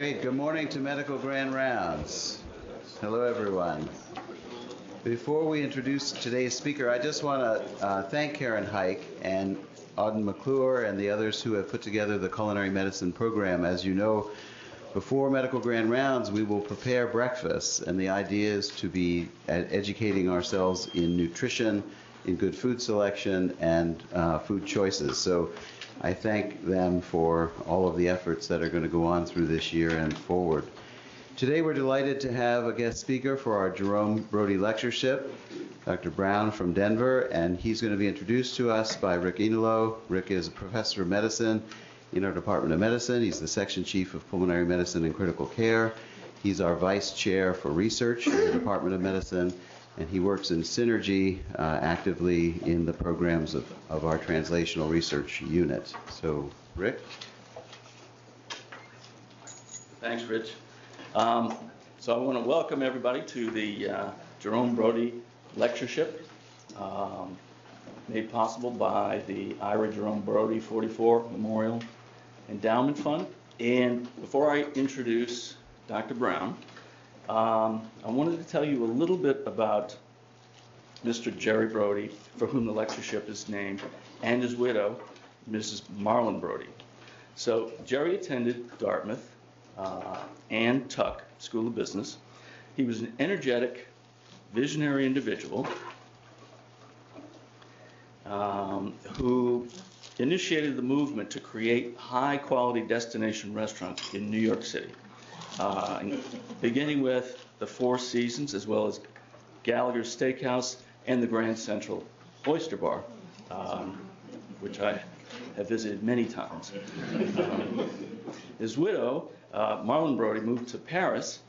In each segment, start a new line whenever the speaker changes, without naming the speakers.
Great. Good morning to Medical Grand Rounds. Hello, everyone. Before we introduce today's speaker, I just want to uh, thank Karen Hike and Auden McClure and the others who have put together the culinary medicine program. As you know, before Medical Grand Rounds, we will prepare breakfast, and the idea is to be educating ourselves in nutrition, in good food selection, and uh, food choices. So I thank them for all of the efforts that are going to go on through this year and forward. Today we're delighted to have a guest speaker for our Jerome Brody Lectureship, Dr. Brown from Denver, and he's going to be introduced to us by Rick Enelow. Rick is a professor of medicine in our Department of Medicine. He's the section chief of pulmonary medicine and critical care. He's our vice chair for research in the Department of Medicine and he works in synergy uh, actively in the programs of, of our translational research unit. So, Rick?
Thanks, Rich. Um, so I want to welcome everybody to the uh, Jerome Brody Lectureship, um, made possible by the Ira Jerome Brody 44 Memorial Endowment Fund. And before I introduce Dr. Brown, um, I wanted to tell you a little bit about Mr. Jerry Brody, for whom the lectureship is named, and his widow, Mrs. Marlene Brody. So Jerry attended Dartmouth uh, and Tuck School of Business. He was an energetic, visionary individual um, who initiated the movement to create high quality destination restaurants in New York City uh, beginning with the Four Seasons as well as Gallagher's Steakhouse and the Grand Central Oyster Bar, um, which I have visited many times. Um, his widow, uh, Marlene Brody, moved to Paris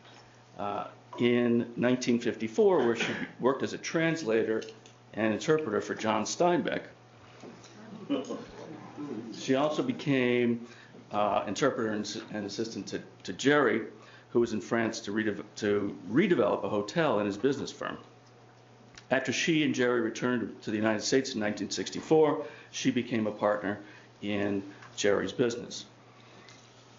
uh, in 1954, where she worked as a translator and interpreter for John Steinbeck. She also became uh, interpreter and, and assistant to, to, Jerry, who was in France to, to redevelop a hotel in his business firm. After she and Jerry returned to the United States in 1964, she became a partner in Jerry's business.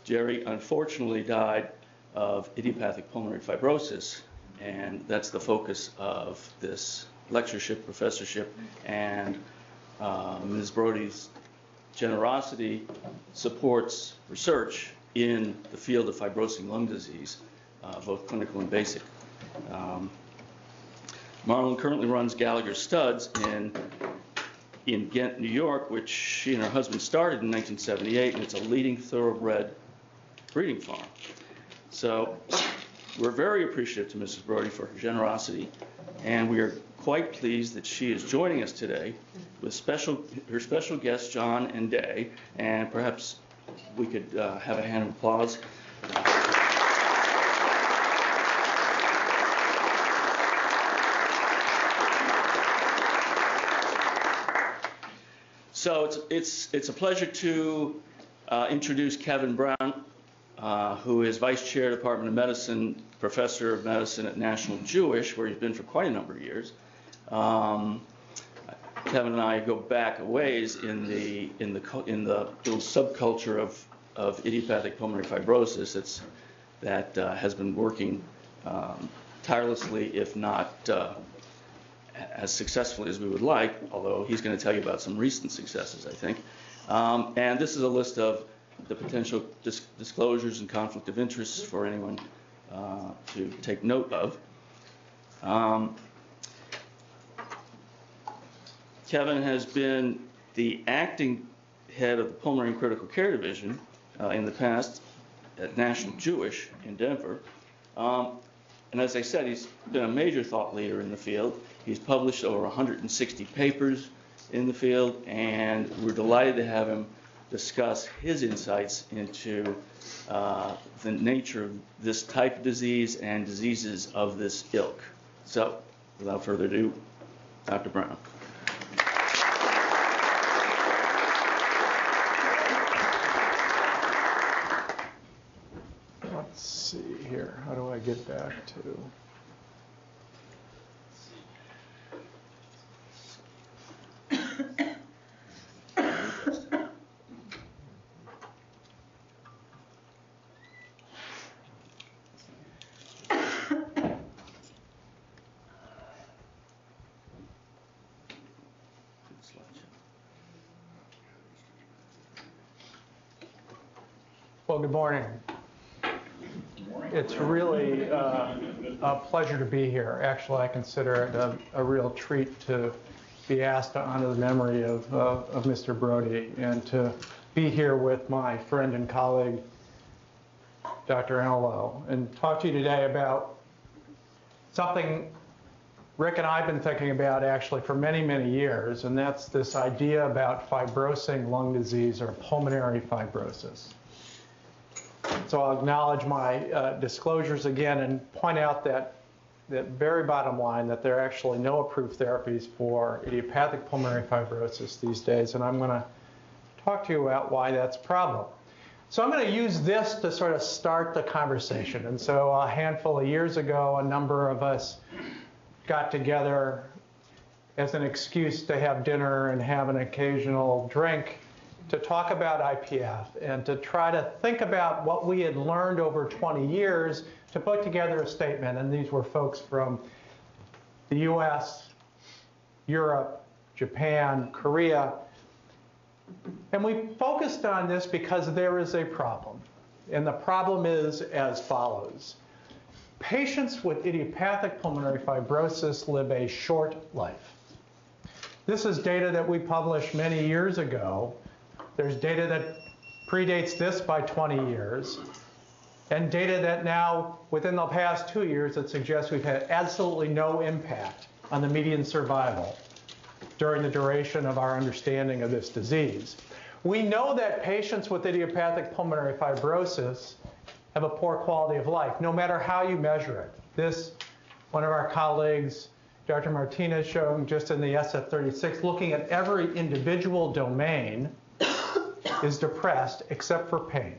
Jerry unfortunately died of idiopathic pulmonary fibrosis, and that's the focus of this lectureship, professorship, and uh, Ms. Brody's generosity supports research in the field of fibrosing lung disease, uh, both clinical and basic. Um, Marlene currently runs Gallagher Studs in in Ghent, New York, which she and her husband started in 1978, and it's a leading thoroughbred breeding farm. So we're very appreciative to Mrs. Brody for her generosity, and we are quite pleased that she is joining us today with special her special guests John and Day, and perhaps we could uh, have a hand of applause. So it's it's it's a pleasure to uh, introduce Kevin Brown, uh, who is Vice Chair, Department of Medicine, Professor of Medicine at National Jewish, where he's been for quite a number of years. Um, Kevin and I go back a ways in the in the in the little subculture of of idiopathic pulmonary fibrosis that's that uh, has been working um, tirelessly, if not uh, as successfully as we would like. Although he's going to tell you about some recent successes, I think. Um, and this is a list of the potential dis- disclosures and conflict of interest for anyone uh, to take note of. Um, Kevin has been the acting head of the Pulmonary and Critical Care Division uh, in the past at National Jewish in Denver. Um, and as I said, he's been a major thought leader in the field. He's published over 160 papers in the field, and we're delighted to have him discuss his insights into uh, the nature of this type of disease and diseases of this ilk. So, without further ado, Dr. Brown.
here. How do I get back to? Well, good morning. It's really uh, a pleasure to be here. Actually, I consider it a, a real treat to be asked to honor the memory of, uh, of Mr. Brody and to be here with my friend and colleague, Dr. Enelow, and talk to you today about something Rick and I have been thinking about actually for many, many years, and that's this idea about fibrosing lung disease or pulmonary fibrosis. So I'll acknowledge my uh, disclosures again and point out that that very bottom line that there are actually no approved therapies for idiopathic pulmonary fibrosis these days, and I'm going to talk to you about why that's a problem. So I'm going to use this to sort of start the conversation. And so a handful of years ago, a number of us got together as an excuse to have dinner and have an occasional drink to talk about IPF and to try to think about what we had learned over 20 years to put together a statement. And these were folks from the US, Europe, Japan, Korea. And we focused on this because there is a problem. And the problem is as follows. Patients with idiopathic pulmonary fibrosis live a short life. This is data that we published many years ago. There's data that predates this by 20 years, and data that now, within the past two years, that suggests we've had absolutely no impact on the median survival during the duration of our understanding of this disease. We know that patients with idiopathic pulmonary fibrosis have a poor quality of life, no matter how you measure it. This, one of our colleagues, Dr. Martinez, showing just in the SF36, looking at every individual domain, is depressed except for pain.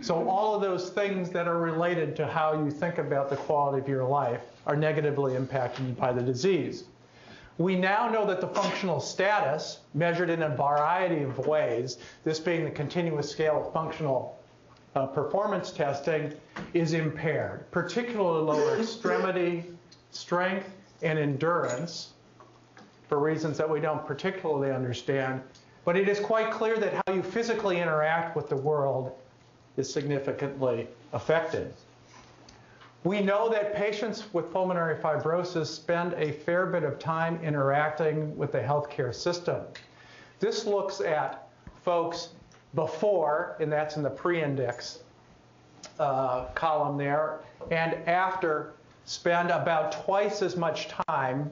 So all of those things that are related to how you think about the quality of your life are negatively impacted by the disease. We now know that the functional status, measured in a variety of ways, this being the continuous scale of functional uh, performance testing, is impaired, particularly lower extremity strength and endurance, for reasons that we don't particularly understand. But it is quite clear that how you physically interact with the world is significantly affected. We know that patients with pulmonary fibrosis spend a fair bit of time interacting with the healthcare system. This looks at folks before, and that's in the pre-index uh, column there, and after spend about twice as much time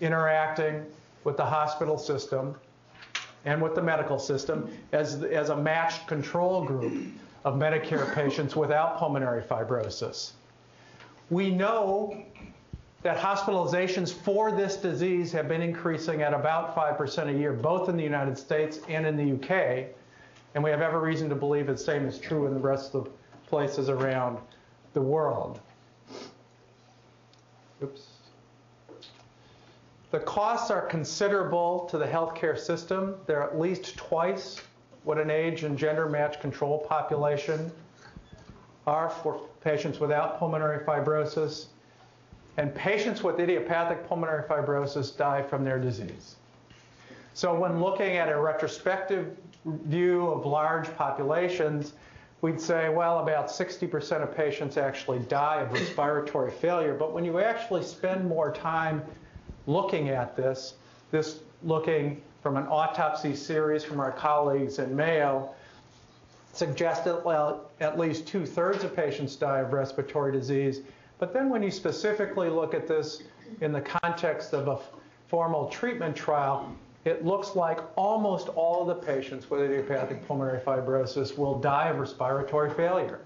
interacting with the hospital system and with the medical system as, as a matched control group of Medicare patients without pulmonary fibrosis. We know that hospitalizations for this disease have been increasing at about 5% a year, both in the United States and in the UK. And we have every reason to believe the same is true in the rest of the places around the world. Oops. The costs are considerable to the healthcare system. They're at least twice what an age and gender match control population are for patients without pulmonary fibrosis. And patients with idiopathic pulmonary fibrosis die from their disease. So when looking at a retrospective view of large populations, we'd say, well, about 60% of patients actually die of respiratory failure. But when you actually spend more time looking at this, this looking from an autopsy series from our colleagues in Mayo, suggested well, at least two thirds of patients die of respiratory disease. But then when you specifically look at this in the context of a formal treatment trial, it looks like almost all the patients with idiopathic pulmonary fibrosis will die of respiratory failure.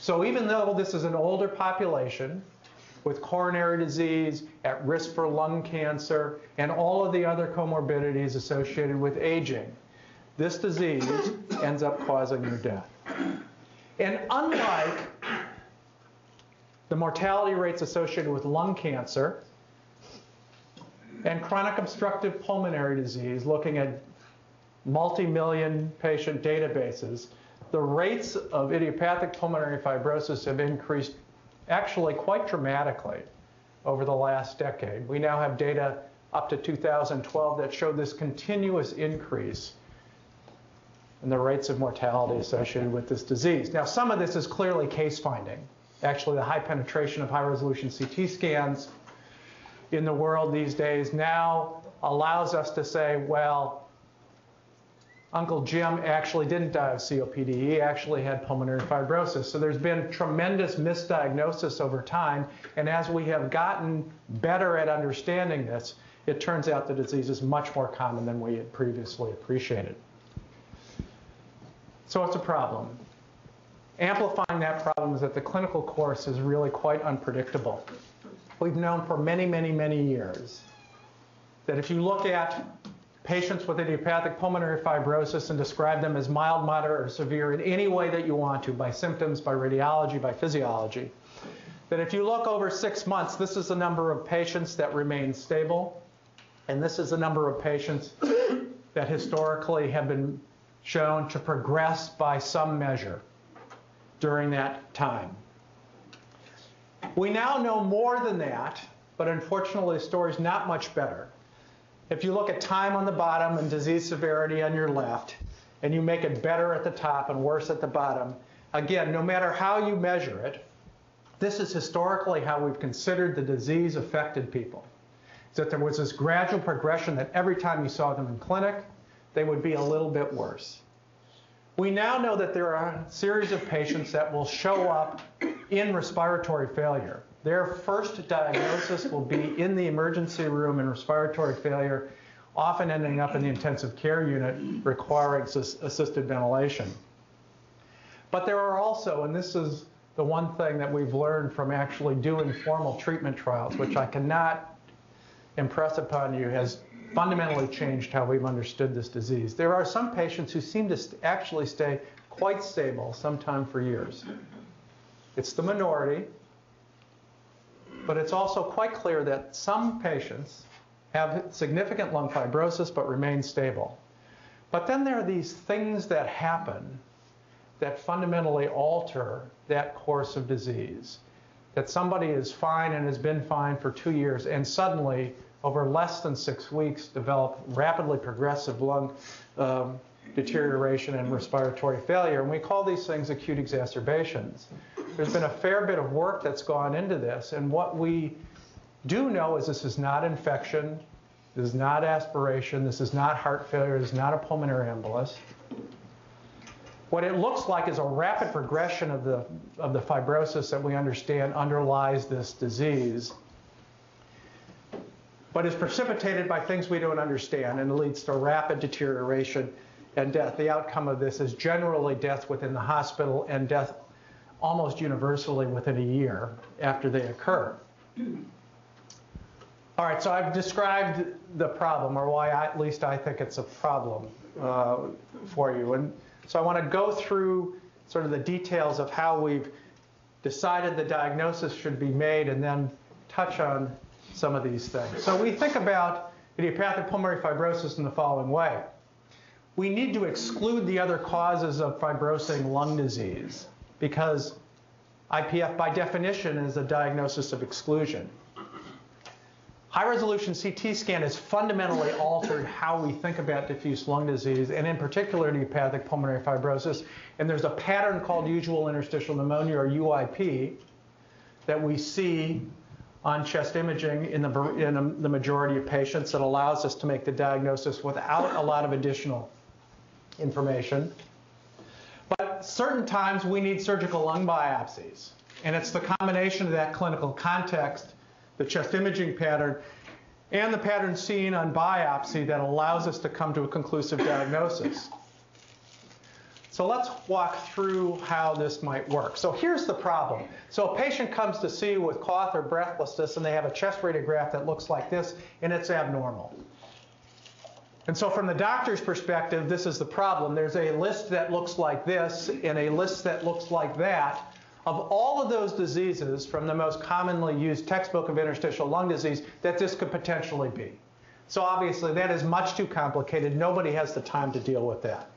So even though this is an older population with coronary disease, at risk for lung cancer, and all of the other comorbidities associated with aging, this disease ends up causing your death. And unlike the mortality rates associated with lung cancer and chronic obstructive pulmonary disease, looking at multi-million patient databases, the rates of idiopathic pulmonary fibrosis have increased actually quite dramatically over the last decade. We now have data up to 2012 that show this continuous increase in the rates of mortality associated with this disease. Now, some of this is clearly case finding. Actually, the high penetration of high resolution CT scans in the world these days now allows us to say, well, Uncle Jim actually didn't uh, die of COPD. He actually had pulmonary fibrosis. So there's been tremendous misdiagnosis over time. And as we have gotten better at understanding this, it turns out the disease is much more common than we had previously appreciated. So it's a problem. Amplifying that problem is that the clinical course is really quite unpredictable. We've known for many, many, many years that if you look at patients with idiopathic pulmonary fibrosis and describe them as mild, moderate, or severe in any way that you want to, by symptoms, by radiology, by physiology, that if you look over six months, this is the number of patients that remain stable, and this is the number of patients that historically have been shown to progress by some measure during that time. We now know more than that, but unfortunately the story's not much better. If you look at time on the bottom and disease severity on your left, and you make it better at the top and worse at the bottom, again, no matter how you measure it, this is historically how we've considered the disease affected people. That there was this gradual progression that every time you saw them in clinic, they would be a little bit worse. We now know that there are a series of patients that will show up in respiratory failure. Their first diagnosis will be in the emergency room in respiratory failure, often ending up in the intensive care unit requiring assisted ventilation. But there are also, and this is the one thing that we've learned from actually doing formal treatment trials, which I cannot impress upon you has fundamentally changed how we've understood this disease. There are some patients who seem to actually stay quite stable, sometime for years. It's the minority, but it's also quite clear that some patients have significant lung fibrosis but remain stable. But then there are these things that happen that fundamentally alter that course of disease. That somebody is fine and has been fine for two years, and suddenly over less than six weeks, develop rapidly progressive lung um, deterioration and respiratory failure. And we call these things acute exacerbations. There's been a fair bit of work that's gone into this. And what we do know is this is not infection, this is not aspiration, this is not heart failure, this is not a pulmonary embolus. What it looks like is a rapid progression of the, of the fibrosis that we understand underlies this disease but is precipitated by things we don't understand and leads to rapid deterioration and death. The outcome of this is generally death within the hospital and death almost universally within a year after they occur. All right, so I've described the problem, or why I, at least I think it's a problem uh, for you. And so I want to go through sort of the details of how we've decided the diagnosis should be made and then touch on some of these things. So we think about idiopathic pulmonary fibrosis in the following way. We need to exclude the other causes of fibrosing lung disease because IPF by definition is a diagnosis of exclusion. High resolution CT scan has fundamentally altered how we think about diffuse lung disease, and in particular idiopathic pulmonary fibrosis. And there's a pattern called usual interstitial pneumonia, or UIP, that we see on chest imaging in the, in the majority of patients that allows us to make the diagnosis without a lot of additional information. Certain times we need surgical lung biopsies. And it's the combination of that clinical context, the chest imaging pattern, and the pattern seen on biopsy that allows us to come to a conclusive diagnosis. So let's walk through how this might work. So here's the problem. So a patient comes to see you with cough or breathlessness and they have a chest radiograph that looks like this and it's abnormal. And so from the doctor's perspective, this is the problem. There's a list that looks like this and a list that looks like that of all of those diseases from the most commonly used textbook of interstitial lung disease that this could potentially be. So obviously that is much too complicated. Nobody has the time to deal with that.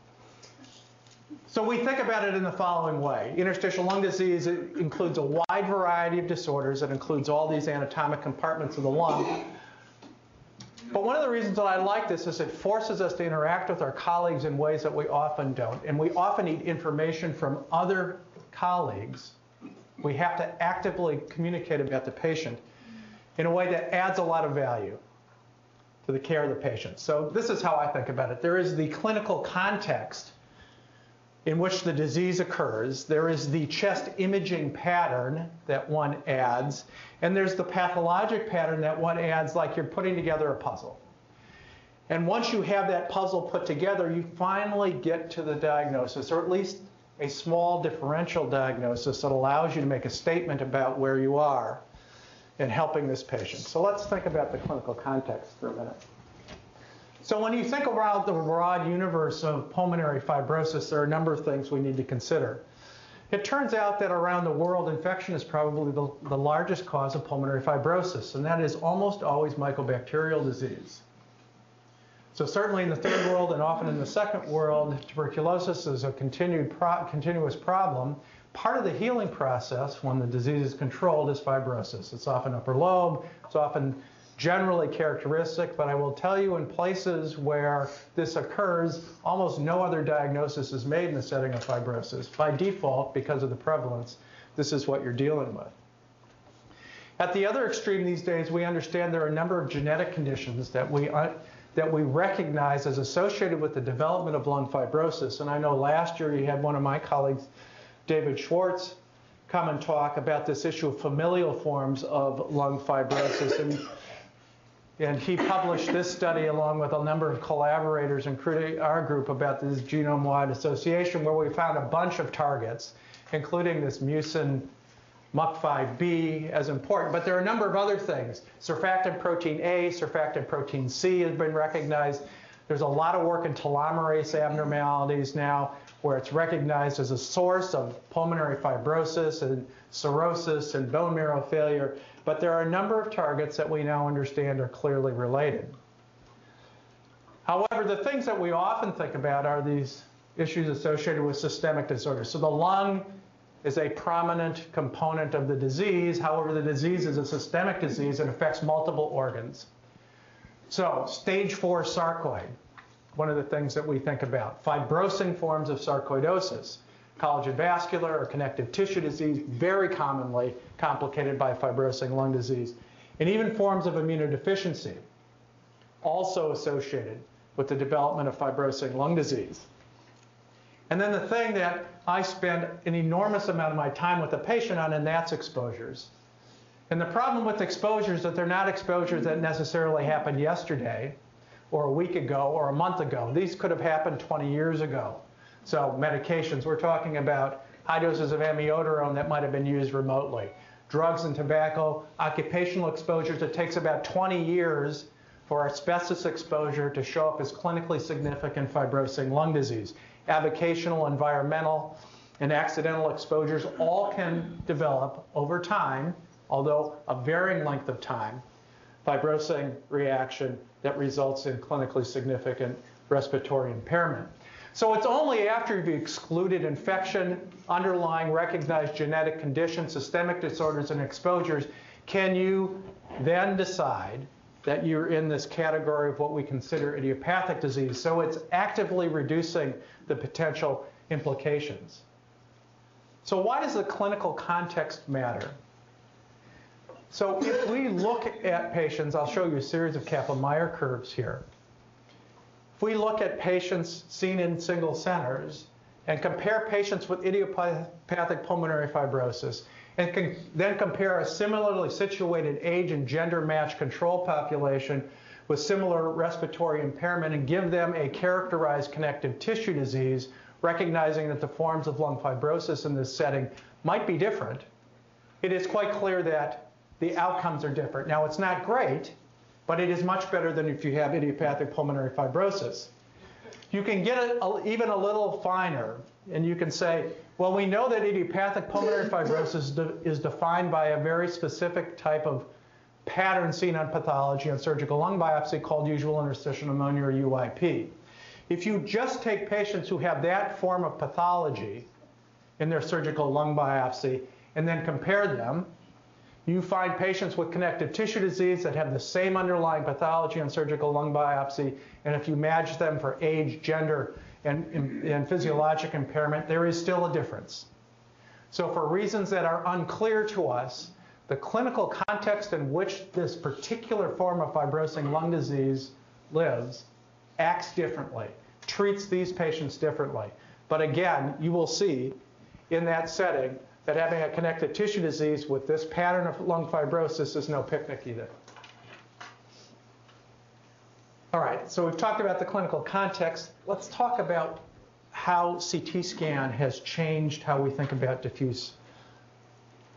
So we think about it in the following way. Interstitial lung disease includes a wide variety of disorders. It includes all these anatomic compartments of the lung. But one of the reasons that I like this is it forces us to interact with our colleagues in ways that we often don't. And we often need information from other colleagues. We have to actively communicate about the patient in a way that adds a lot of value to the care of the patient. So this is how I think about it. There is the clinical context in which the disease occurs. There is the chest imaging pattern that one adds, and there's the pathologic pattern that one adds like you're putting together a puzzle. And once you have that puzzle put together, you finally get to the diagnosis, or at least a small differential diagnosis that allows you to make a statement about where you are in helping this patient. So let's think about the clinical context for a minute. So when you think about the broad universe of pulmonary fibrosis, there are a number of things we need to consider. It turns out that around the world, infection is probably the, the largest cause of pulmonary fibrosis, and that is almost always mycobacterial disease. So certainly in the third world and often in the second world, tuberculosis is a continued pro continuous problem. Part of the healing process when the disease is controlled is fibrosis. It's often upper lobe, it's often generally characteristic, but I will tell you in places where this occurs, almost no other diagnosis is made in the setting of fibrosis. By default, because of the prevalence, this is what you're dealing with. At the other extreme these days, we understand there are a number of genetic conditions that we, uh, that we recognize as associated with the development of lung fibrosis. And I know last year you had one of my colleagues, David Schwartz, come and talk about this issue of familial forms of lung fibrosis. And and he published this study along with a number of collaborators, including our group, about this genome-wide association, where we found a bunch of targets, including this mucin MUC5B as important. But there are a number of other things. Surfactant protein A, surfactant protein C has been recognized. There's a lot of work in telomerase abnormalities now where it's recognized as a source of pulmonary fibrosis and cirrhosis and bone marrow failure. But there are a number of targets that we now understand are clearly related. However, the things that we often think about are these issues associated with systemic disorders. So the lung is a prominent component of the disease. However, the disease is a systemic disease and affects multiple organs. So stage four sarcoid, one of the things that we think about. Fibrosing forms of sarcoidosis collagen vascular or connective tissue disease, very commonly complicated by fibrosing lung disease, and even forms of immunodeficiency, also associated with the development of fibrosing lung disease. And then the thing that I spend an enormous amount of my time with the patient on, and that's exposures. And the problem with exposures is that they're not exposures that necessarily happened yesterday or a week ago or a month ago. These could have happened 20 years ago. So medications, we're talking about high doses of amiodarone that might have been used remotely. Drugs and tobacco, occupational exposures, it takes about 20 years for asbestos exposure to show up as clinically significant fibrosing lung disease. Avocational, environmental, and accidental exposures all can develop over time, although a varying length of time, fibrosing reaction that results in clinically significant respiratory impairment. So it's only after you've excluded infection, underlying recognized genetic conditions, systemic disorders, and exposures can you then decide that you're in this category of what we consider idiopathic disease. So it's actively reducing the potential implications. So why does the clinical context matter? So if we look at patients, I'll show you a series of Kaplan-Meier curves here. If we look at patients seen in single centers and compare patients with idiopathic pulmonary fibrosis, and then compare a similarly situated age and gender matched control population with similar respiratory impairment and give them a characterized connective tissue disease, recognizing that the forms of lung fibrosis in this setting might be different, it is quite clear that the outcomes are different. Now, it's not great, but it is much better than if you have idiopathic pulmonary fibrosis. You can get it even a little finer, and you can say, well, we know that idiopathic pulmonary fibrosis is defined by a very specific type of pattern seen on pathology on surgical lung biopsy called usual interstitial pneumonia or UIP. If you just take patients who have that form of pathology in their surgical lung biopsy and then compare them, You find patients with connective tissue disease that have the same underlying pathology on surgical lung biopsy, and if you match them for age, gender, and, and physiologic impairment, there is still a difference. So for reasons that are unclear to us, the clinical context in which this particular form of fibrosing lung disease lives acts differently, treats these patients differently. But again, you will see in that setting that having a connective tissue disease with this pattern of lung fibrosis is no picnic either. All right, so we've talked about the clinical context. Let's talk about how CT scan has changed how we think about diffuse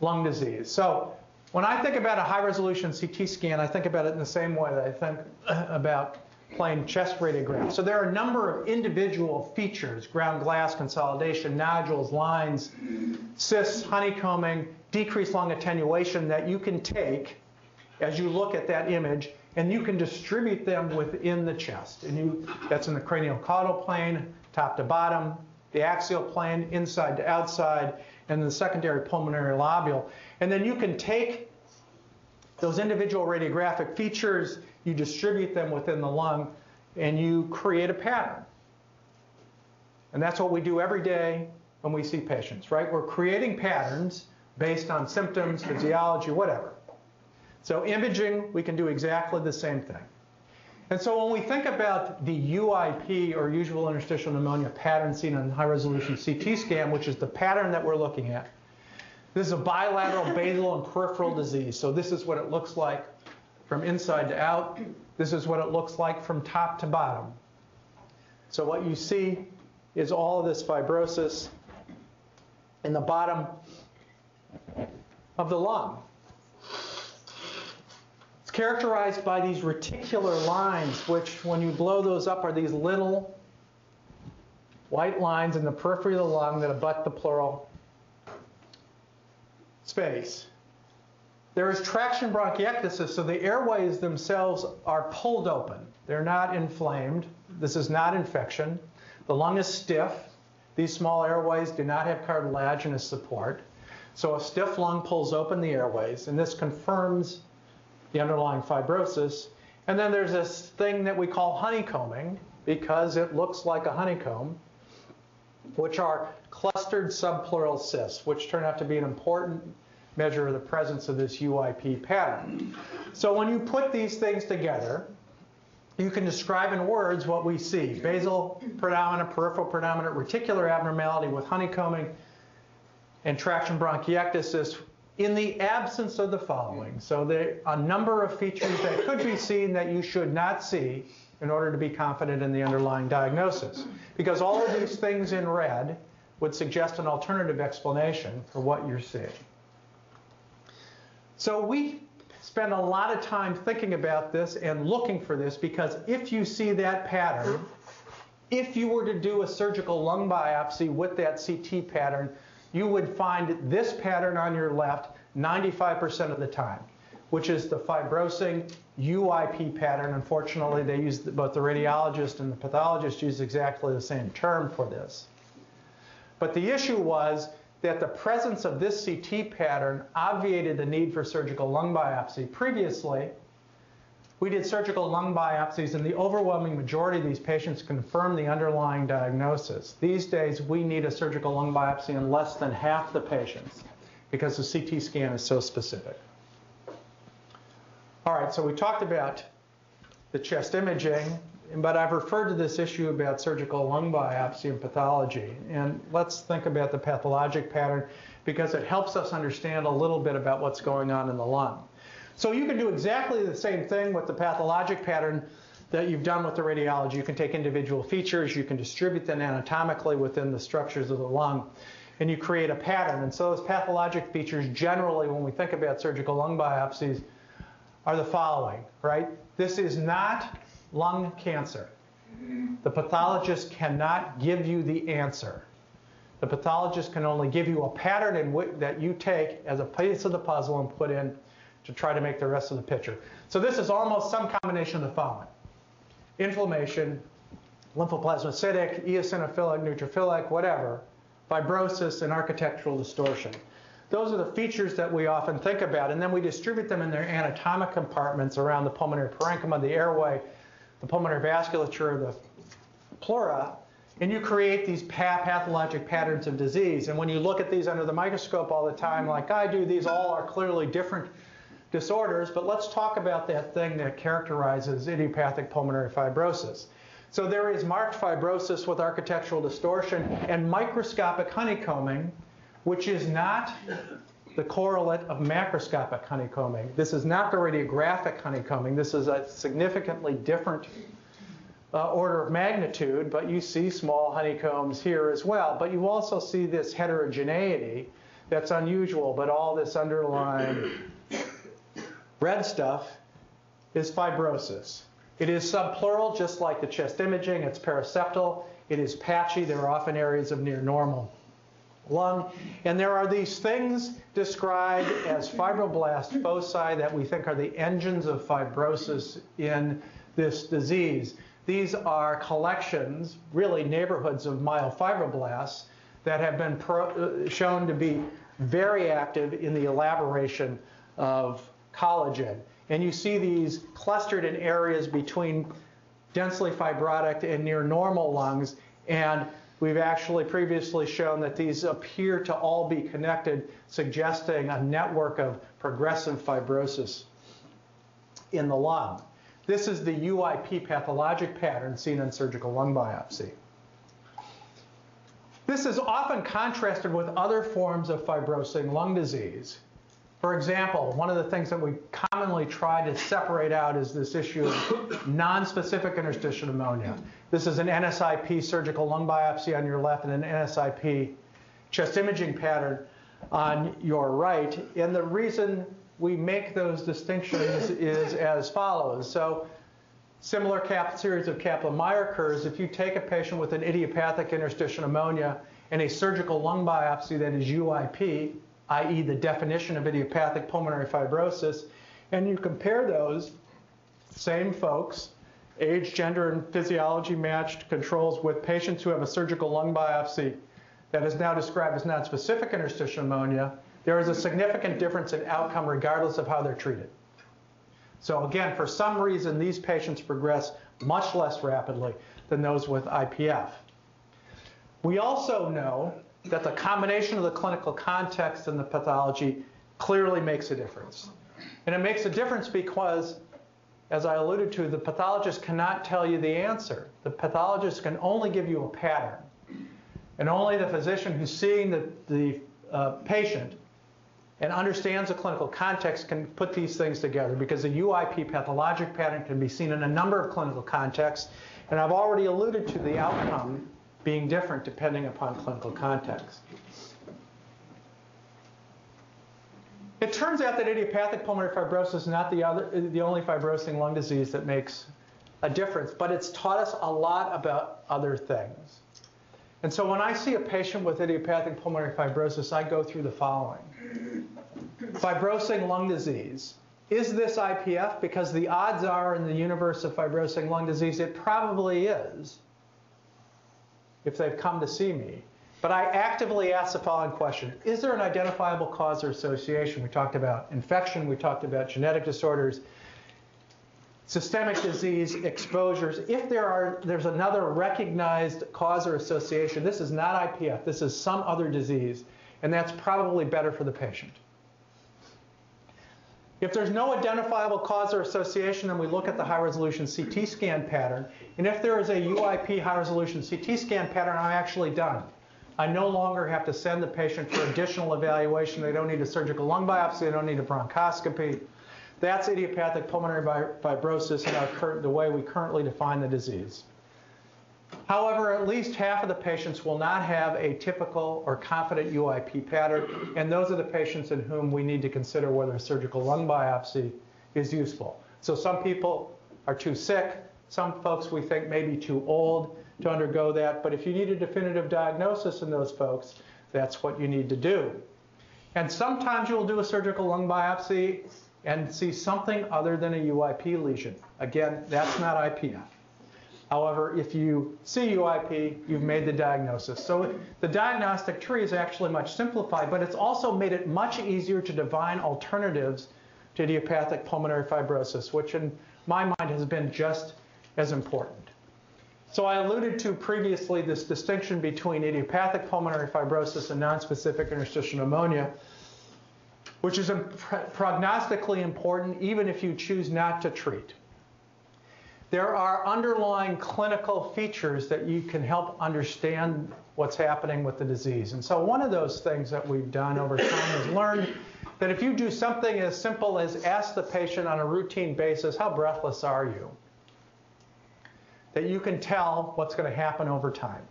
lung disease. So when I think about a high resolution CT scan, I think about it in the same way that I think about plain chest radiograph. So there are a number of individual features, ground glass consolidation, nodules, lines, cysts, honeycombing, decreased lung attenuation that you can take as you look at that image and you can distribute them within the chest. And you, that's in the cranial caudal plane, top to bottom, the axial plane, inside to outside, and the secondary pulmonary lobule. And then you can take those individual radiographic features, you distribute them within the lung, and you create a pattern. And that's what we do every day when we see patients, right? We're creating patterns based on symptoms, physiology, whatever. So imaging, we can do exactly the same thing. And so when we think about the UIP, or usual interstitial pneumonia pattern seen on high-resolution CT scan, which is the pattern that we're looking at, this is a bilateral basal and peripheral disease. So this is what it looks like from inside to out. This is what it looks like from top to bottom. So what you see is all of this fibrosis in the bottom of the lung It's characterized by these reticular lines, which when you blow those up are these little white lines in the periphery of the lung that abut the pleural space. There is traction bronchiectasis, so the airways themselves are pulled open. They're not inflamed. This is not infection. The lung is stiff. These small airways do not have cartilaginous support. So a stiff lung pulls open the airways, and this confirms the underlying fibrosis. And then there's this thing that we call honeycombing because it looks like a honeycomb, which are clustered subpleural cysts, which turn out to be an important measure the presence of this UIP pattern. So when you put these things together, you can describe in words what we see. Basal predominant, peripheral predominant, reticular abnormality with honeycombing, and traction bronchiectasis in the absence of the following. So there are a number of features that could be seen that you should not see in order to be confident in the underlying diagnosis. Because all of these things in red would suggest an alternative explanation for what you're seeing. So we spend a lot of time thinking about this and looking for this because if you see that pattern, if you were to do a surgical lung biopsy with that CT pattern, you would find this pattern on your left 95% of the time, which is the fibrosing UIP pattern. Unfortunately, they use both the radiologist and the pathologist use exactly the same term for this. But the issue was that the presence of this CT pattern obviated the need for surgical lung biopsy. Previously, we did surgical lung biopsies, and the overwhelming majority of these patients confirmed the underlying diagnosis. These days, we need a surgical lung biopsy in less than half the patients because the CT scan is so specific. All right, so we talked about the chest imaging, but I've referred to this issue about surgical lung biopsy and pathology. And let's think about the pathologic pattern because it helps us understand a little bit about what's going on in the lung. So you can do exactly the same thing with the pathologic pattern that you've done with the radiology. You can take individual features, you can distribute them anatomically within the structures of the lung, and you create a pattern. And so those pathologic features generally, when we think about surgical lung biopsies, are the following, right? This is not lung cancer. The pathologist cannot give you the answer. The pathologist can only give you a pattern that you take as a piece of the puzzle and put in to try to make the rest of the picture. So this is almost some combination of the following. Inflammation, lymphoplasmacytic, eosinophilic, neutrophilic, whatever, fibrosis, and architectural distortion. those are the features that we often think about. And then we distribute them in their anatomic compartments around the pulmonary parenchyma, the airway, the pulmonary vasculature, of the pleura, and you create these pathologic patterns of disease. And when you look at these under the microscope all the time, like I do, these all are clearly different disorders. But let's talk about that thing that characterizes idiopathic pulmonary fibrosis. So there is marked fibrosis with architectural distortion and microscopic honeycombing, which is not the correlate of macroscopic honeycombing. This is not the radiographic honeycombing. This is a significantly different uh, order of magnitude, but you see small honeycombs here as well. But you also see this heterogeneity that's unusual, but all this underlying red stuff is fibrosis. It is subpleural, just like the chest imaging. It's paraseptal. It is patchy. There are often areas of near normal lung. And there are these things described as fibroblast foci that we think are the engines of fibrosis in this disease. These are collections, really neighborhoods of myofibroblasts that have been pro- uh, shown to be very active in the elaboration of collagen. And you see these clustered in areas between densely fibrotic and near normal lungs. And we've actually previously shown that these appear to all be connected, suggesting a network of progressive fibrosis in the lung. This is the UIP pathologic pattern seen in surgical lung biopsy. This is often contrasted with other forms of fibrosing lung disease. For example, one of the things that we commonly try to separate out is this issue of nonspecific interstitial pneumonia. This is an NSIP surgical lung biopsy on your left and an NSIP chest imaging pattern on your right. And the reason we make those distinctions is as follows. So similar cap series of Kaplan-Meier curves, if you take a patient with an idiopathic interstitial pneumonia and a surgical lung biopsy that is UIP, i.e. the definition of idiopathic pulmonary fibrosis, and you compare those same folks, age, gender, and physiology matched controls with patients who have a surgical lung biopsy that is now described as nonspecific interstitial pneumonia, there is a significant difference in outcome regardless of how they're treated. So again, for some reason, these patients progress much less rapidly than those with IPF. We also know that the combination of the clinical context and the pathology clearly makes a difference. And it makes a difference because, as I alluded to, the pathologist cannot tell you the answer. The pathologist can only give you a pattern. And only the physician who's seeing the, the uh, patient and understands the clinical context can put these things together because the UIP pathologic pattern can be seen in a number of clinical contexts. And I've already alluded to the outcome being different depending upon clinical context. It turns out that idiopathic pulmonary fibrosis is not the, other, the only fibrosing lung disease that makes a difference, but it's taught us a lot about other things. And so when I see a patient with idiopathic pulmonary fibrosis, I go through the following. Fibrosing lung disease. Is this IPF? Because the odds are in the universe of fibrosing lung disease, it probably is if they've come to see me. But I actively ask the following question Is there an identifiable cause or association? We talked about infection, we talked about genetic disorders, systemic disease, exposures. If there are, there's another recognized cause or association, this is not IPF, this is some other disease, and that's probably better for the patient. If there's no identifiable cause or association, then we look at the high resolution CT scan pattern. And if there is a UIP high resolution CT scan pattern, I'm actually done. I no longer have to send the patient for additional evaluation. They don't need a surgical lung biopsy, they don't need a bronchoscopy. That's idiopathic pulmonary fibrosis in our current, the way we currently define the disease. However, at least half of the patients will not have a typical or confident UIP pattern, and those are the patients in whom we need to consider whether a surgical lung biopsy is useful. So some people are too sick, some folks we think may be too old to undergo that, but if you need a definitive diagnosis in those folks, that's what you need to do. And sometimes you'll do a surgical lung biopsy and see something other than a UIP lesion. Again, that's not IPF. However, if you see UIP, you've made the diagnosis. So the diagnostic tree is actually much simplified, but it's also made it much easier to divine alternatives to idiopathic pulmonary fibrosis, which in my mind has been just as important. So I alluded to previously this distinction between idiopathic pulmonary fibrosis and nonspecific interstitial pneumonia, which is prognostically important even if you choose not to treat. There are underlying clinical features that you can help understand what's happening with the disease. And so one of those things that we've done over time is learned that if you do something as simple as ask the patient on a routine basis, how breathless are you? That you can tell what's going to happen over time.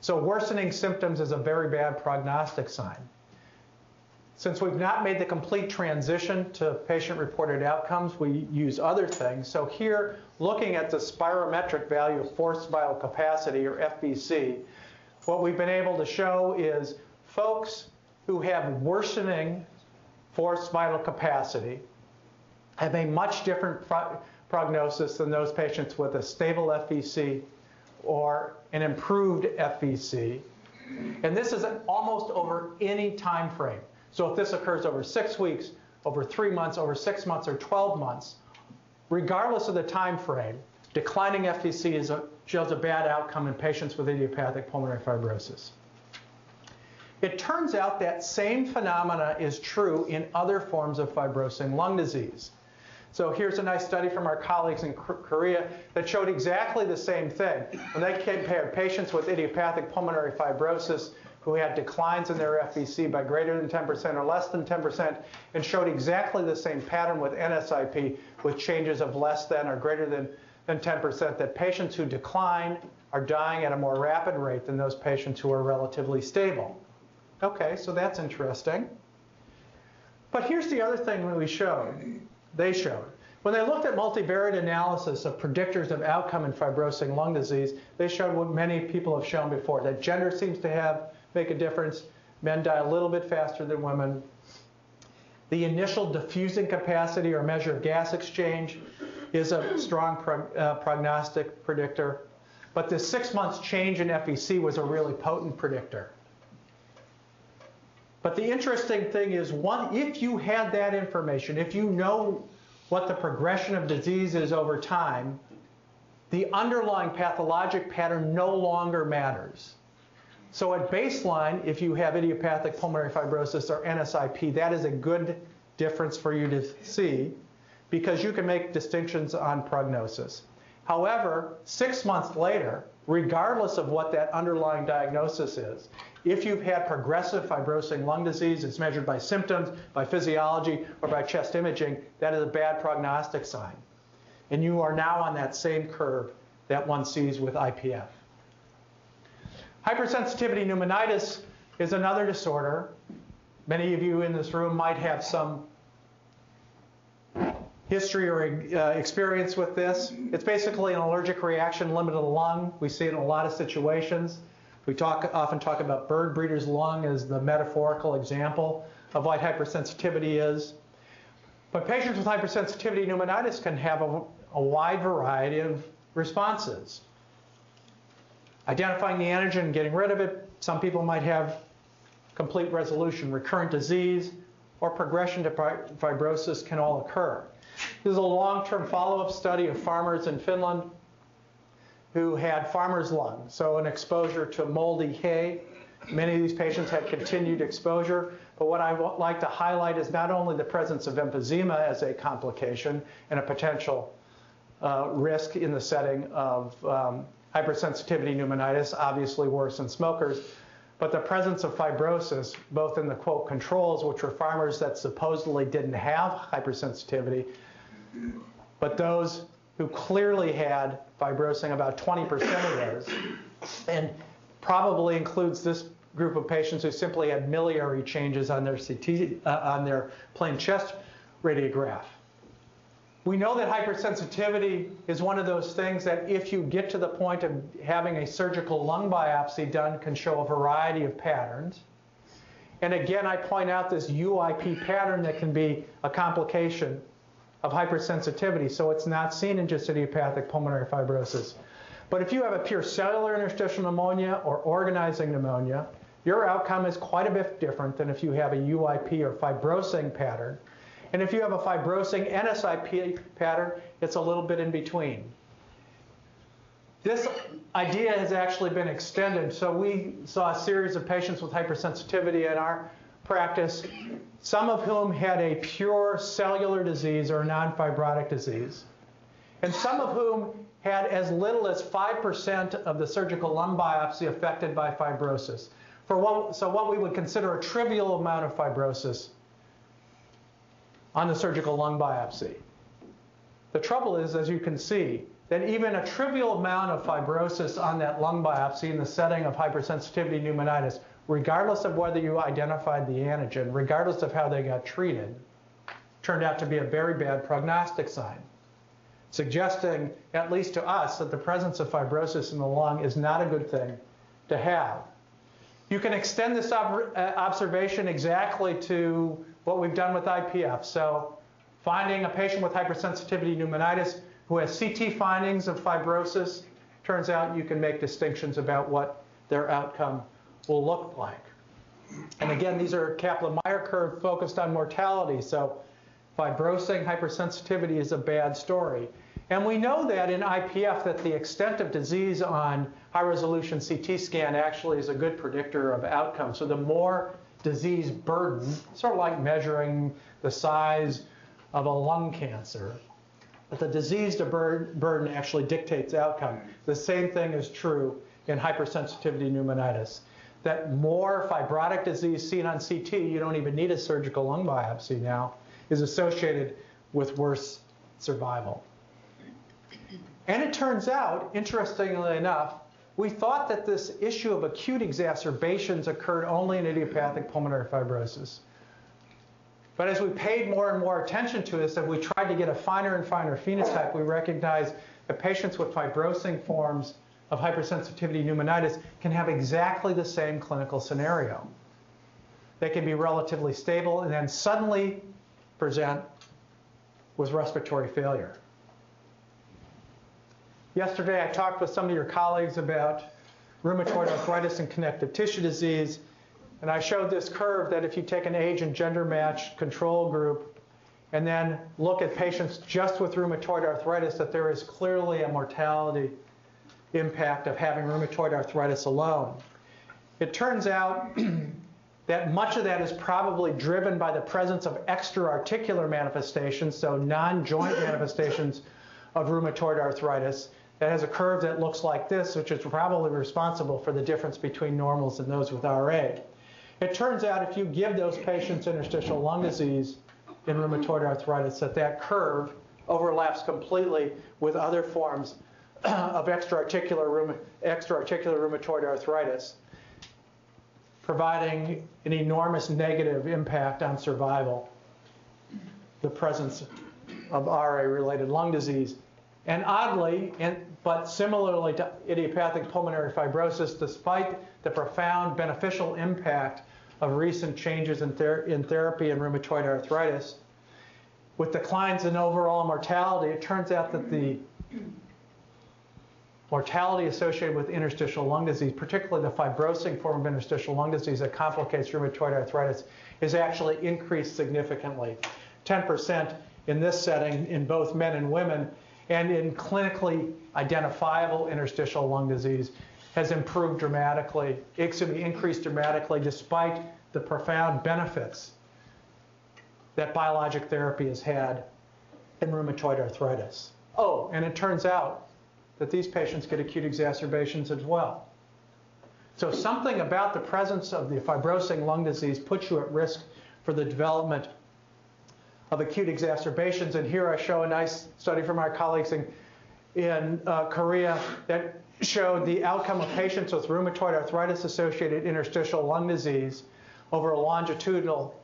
So worsening symptoms is a very bad prognostic sign. Since we've not made the complete transition to patient-reported outcomes, we use other things. So here, looking at the spirometric value of forced vital capacity, or FVC, what we've been able to show is folks who have worsening forced vital capacity have a much different pro prognosis than those patients with a stable FVC or an improved FVC. And this is almost over any time frame. So if this occurs over six weeks, over three months, over six months, or 12 months, regardless of the time frame, declining FVC a, shows a bad outcome in patients with idiopathic pulmonary fibrosis. It turns out that same phenomena is true in other forms of fibrosing lung disease. So here's a nice study from our colleagues in Korea that showed exactly the same thing. When they compared patients with idiopathic pulmonary fibrosis who had declines in their FVC by greater than 10% or less than 10% and showed exactly the same pattern with NSIP with changes of less than or greater than, than 10%, that patients who decline are dying at a more rapid rate than those patients who are relatively stable. Okay, so that's interesting. But here's the other thing that we showed, they showed. When they looked at multivariate analysis of predictors of outcome in fibrosing lung disease, they showed what many people have shown before, that gender seems to have make a difference. Men die a little bit faster than women. The initial diffusing capacity or measure of gas exchange is a strong uh, prognostic predictor. But the six months change in FVC was a really potent predictor. But the interesting thing is, one, if you had that information, if you know what the progression of disease is over time, the underlying pathologic pattern no longer matters. So at baseline, if you have idiopathic pulmonary fibrosis or NSIP, that is a good difference for you to see because you can make distinctions on prognosis. However, six months later, regardless of what that underlying diagnosis is, if you've had progressive fibrosing lung disease, it's measured by symptoms, by physiology, or by chest imaging, that is a bad prognostic sign. And you are now on that same curve that one sees with IPF. Hypersensitivity pneumonitis is another disorder. Many of you in this room might have some history or uh, experience with this. It's basically an allergic reaction limited to the lung. We see it in a lot of situations. We talk, often talk about bird breeder's lung as the metaphorical example of what hypersensitivity is. But patients with hypersensitivity pneumonitis can have a, a wide variety of responses identifying the antigen and getting rid of it. Some people might have complete resolution. Recurrent disease or progression to fibrosis can all occur. This is a long-term follow-up study of farmers in Finland who had farmer's lung, so an exposure to moldy hay. Many of these patients had continued exposure, but what I would like to highlight is not only the presence of emphysema as a complication and a potential uh, risk in the setting of um, hypersensitivity pneumonitis, obviously worse in smokers, but the presence of fibrosis, both in the quote controls, which were farmers that supposedly didn't have hypersensitivity, but those who clearly had fibrosing, about 20% of those, and probably includes this group of patients who simply had miliary changes on their CT, uh, on their plain chest radiograph. We know that hypersensitivity is one of those things that if you get to the point of having a surgical lung biopsy done can show a variety of patterns. And again, I point out this UIP pattern that can be a complication of hypersensitivity. So it's not seen in just idiopathic pulmonary fibrosis. But if you have a pure cellular interstitial pneumonia or organizing pneumonia, your outcome is quite a bit different than if you have a UIP or fibrosing pattern. And if you have a fibrosing NSIP pattern, it's a little bit in between. This idea has actually been extended. So we saw a series of patients with hypersensitivity in our practice, some of whom had a pure cellular disease or non-fibrotic disease, and some of whom had as little as 5% of the surgical lung biopsy affected by fibrosis. For so what we would consider a trivial amount of fibrosis on the surgical lung biopsy. The trouble is, as you can see, that even a trivial amount of fibrosis on that lung biopsy in the setting of hypersensitivity pneumonitis, regardless of whether you identified the antigen, regardless of how they got treated, turned out to be a very bad prognostic sign, suggesting, at least to us, that the presence of fibrosis in the lung is not a good thing to have. You can extend this ob uh, observation exactly to what we've done with IPF. So finding a patient with hypersensitivity pneumonitis who has CT findings of fibrosis, turns out you can make distinctions about what their outcome will look like. And again, these are Kaplan-Meier curve focused on mortality. So fibrosing hypersensitivity is a bad story. And we know that in IPF that the extent of disease on high-resolution CT scan actually is a good predictor of outcome. So the more disease burden, sort of like measuring the size of a lung cancer, but the disease burden actually dictates outcome. The same thing is true in hypersensitivity pneumonitis. That more fibrotic disease seen on CT, you don't even need a surgical lung biopsy now, is associated with worse survival. And it turns out, interestingly enough, we thought that this issue of acute exacerbations occurred only in idiopathic pulmonary fibrosis. But as we paid more and more attention to this and we tried to get a finer and finer phenotype, we recognized that patients with fibrosing forms of hypersensitivity pneumonitis can have exactly the same clinical scenario. They can be relatively stable and then suddenly present with respiratory failure. Yesterday, I talked with some of your colleagues about rheumatoid arthritis and connective tissue disease. And I showed this curve that if you take an age and gender matched control group and then look at patients just with rheumatoid arthritis, that there is clearly a mortality impact of having rheumatoid arthritis alone. It turns out that much of that is probably driven by the presence of extra-articular manifestations, so non-joint manifestations of rheumatoid arthritis that has a curve that looks like this, which is probably responsible for the difference between normals and those with RA. It turns out if you give those patients interstitial lung disease in rheumatoid arthritis, that that curve overlaps completely with other forms of extraarticular, rheumatoid arthritis, providing an enormous negative impact on survival, the presence of RA-related lung disease. And oddly, and, but similarly to idiopathic pulmonary fibrosis, despite the profound beneficial impact of recent changes in, ther in therapy in rheumatoid arthritis. With declines in overall mortality, it turns out that the mortality associated with interstitial lung disease, particularly the fibrosing form of interstitial lung disease that complicates rheumatoid arthritis, is actually increased significantly. 10% in this setting in both men and women, and in clinically identifiable interstitial lung disease, has improved dramatically, increased dramatically despite the profound benefits that biologic therapy has had in rheumatoid arthritis. Oh, and it turns out that these patients get acute exacerbations as well. So something about the presence of the fibrosing lung disease puts you at risk for the development of acute exacerbations. And here I show a nice study from our colleagues in, in uh, Korea that showed the outcome of patients with rheumatoid arthritis associated interstitial lung disease over a longitudinal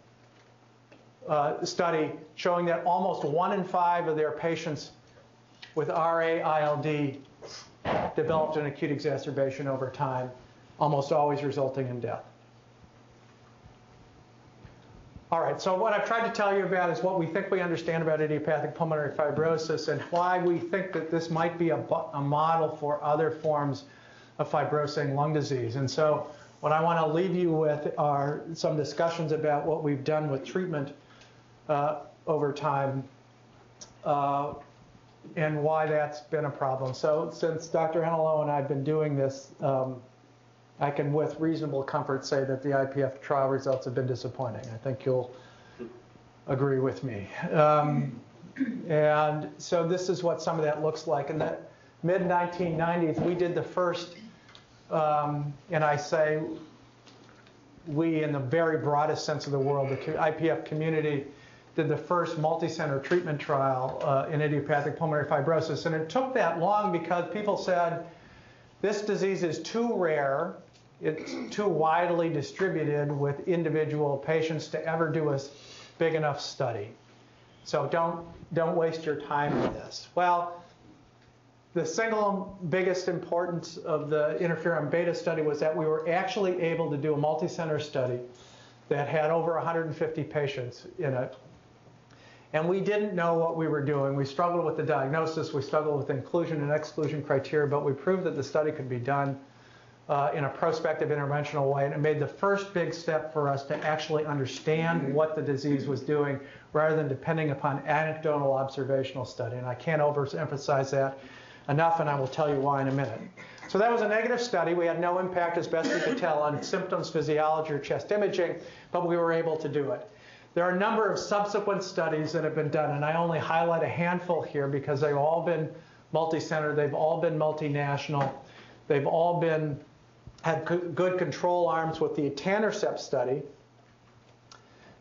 uh, study showing that almost one in five of their patients with RA-ILD developed an acute exacerbation over time, almost always resulting in death. All right, so what I've tried to tell you about is what we think we understand about idiopathic pulmonary fibrosis and why we think that this might be a, a model for other forms of fibrosing lung disease. And so what I want to leave you with are some discussions about what we've done with treatment uh, over time uh, and why that's been a problem. So since Dr. Enelow and I have been doing this, um, I can with reasonable comfort say that the IPF trial results have been disappointing. I think you'll agree with me. Um, and so this is what some of that looks like. In the mid 1990s, we did the first, um, and I say we in the very broadest sense of the world, the IPF community did the first multi-center treatment trial uh, in idiopathic pulmonary fibrosis. And it took that long because people said, this disease is too rare, it's too widely distributed with individual patients to ever do a big enough study. So don't, don't waste your time with this. Well, the single biggest importance of the interferon beta study was that we were actually able to do a multi-center study that had over 150 patients in it. And we didn't know what we were doing. We struggled with the diagnosis, we struggled with inclusion and exclusion criteria, but we proved that the study could be done uh, in a prospective interventional way. And it made the first big step for us to actually understand what the disease was doing rather than depending upon anecdotal observational study. And I can't overemphasize that enough, and I will tell you why in a minute. So that was a negative study. We had no impact, as best we could tell, on symptoms, physiology, or chest imaging, but we were able to do it. There are a number of subsequent studies that have been done, and I only highlight a handful here because they've all been multi-center, they've all been multinational, they've all been had good control arms with the etanercept study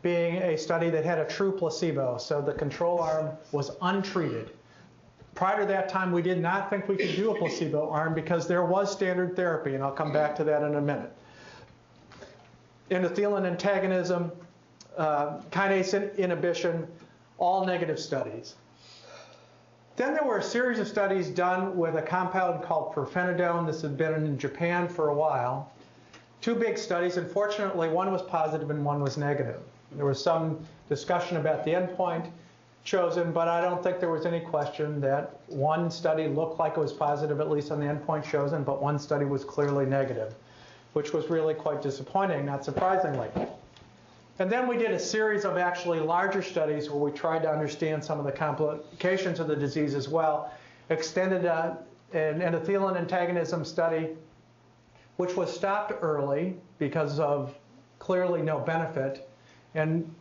being a study that had a true placebo, so the control arm was untreated. Prior to that time, we did not think we could do a placebo arm because there was standard therapy, and I'll come back to that in a minute. Endothelin antagonism, uh, kinase inhibition, all negative studies. Then there were a series of studies done with a compound called pirfenidone. This had been in Japan for a while. Two big studies. Unfortunately, one was positive and one was negative. There was some discussion about the endpoint chosen, but I don't think there was any question that one study looked like it was positive, at least on the endpoint chosen, but one study was clearly negative, which was really quite disappointing, not surprisingly. And then we did a series of actually larger studies where we tried to understand some of the complications of the disease as well. Extended uh, an endothelin antagonism study, which was stopped early because of clearly no benefit. And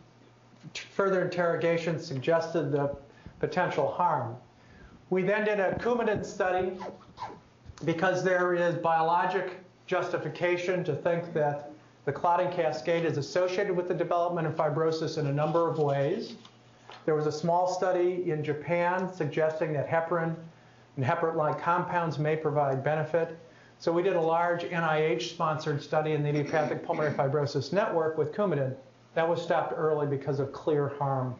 further interrogation suggested the potential harm. We then did a Coumadin study because there is biologic justification to think that the clotting cascade is associated with the development of fibrosis in a number of ways. There was a small study in Japan suggesting that heparin and heparin-like compounds may provide benefit. So we did a large NIH-sponsored study in the Idiopathic Pulmonary Fibrosis Network with Coumadin. That was stopped early because of clear harm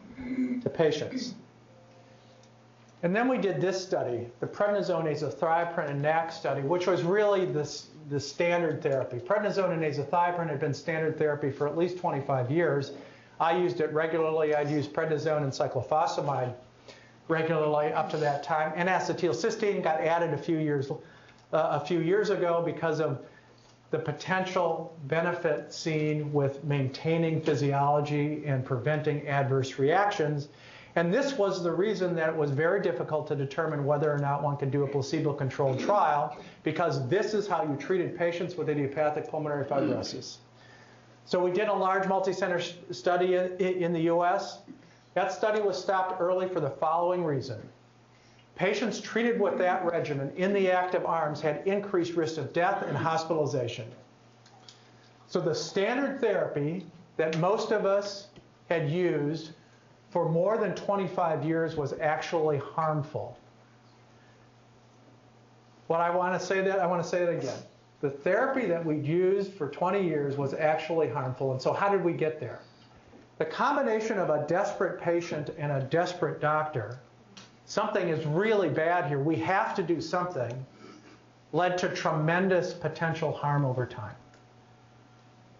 to patients. And then we did this study, the prednisone azathioprine and NAC study, which was really this, the standard therapy. Prednisone and azathioprine had been standard therapy for at least 25 years. I used it regularly. I'd used prednisone and cyclophosphamide regularly up to that time. And acetylcysteine got added a few years, uh, a few years ago because of the potential benefit seen with maintaining physiology and preventing adverse reactions. And this was the reason that it was very difficult to determine whether or not one could do a placebo-controlled trial, because this is how you treated patients with idiopathic pulmonary fibrosis. So we did a large multi-center study in the US. That study was stopped early for the following reason. Patients treated with that regimen in the active arms had increased risk of death and hospitalization. So the standard therapy that most of us had used for more than 25 years was actually harmful. What I want to say that I want to say it again. The therapy that we'd used for 20 years was actually harmful. And so how did we get there? The combination of a desperate patient and a desperate doctor, something is really bad here. We have to do something, led to tremendous potential harm over time.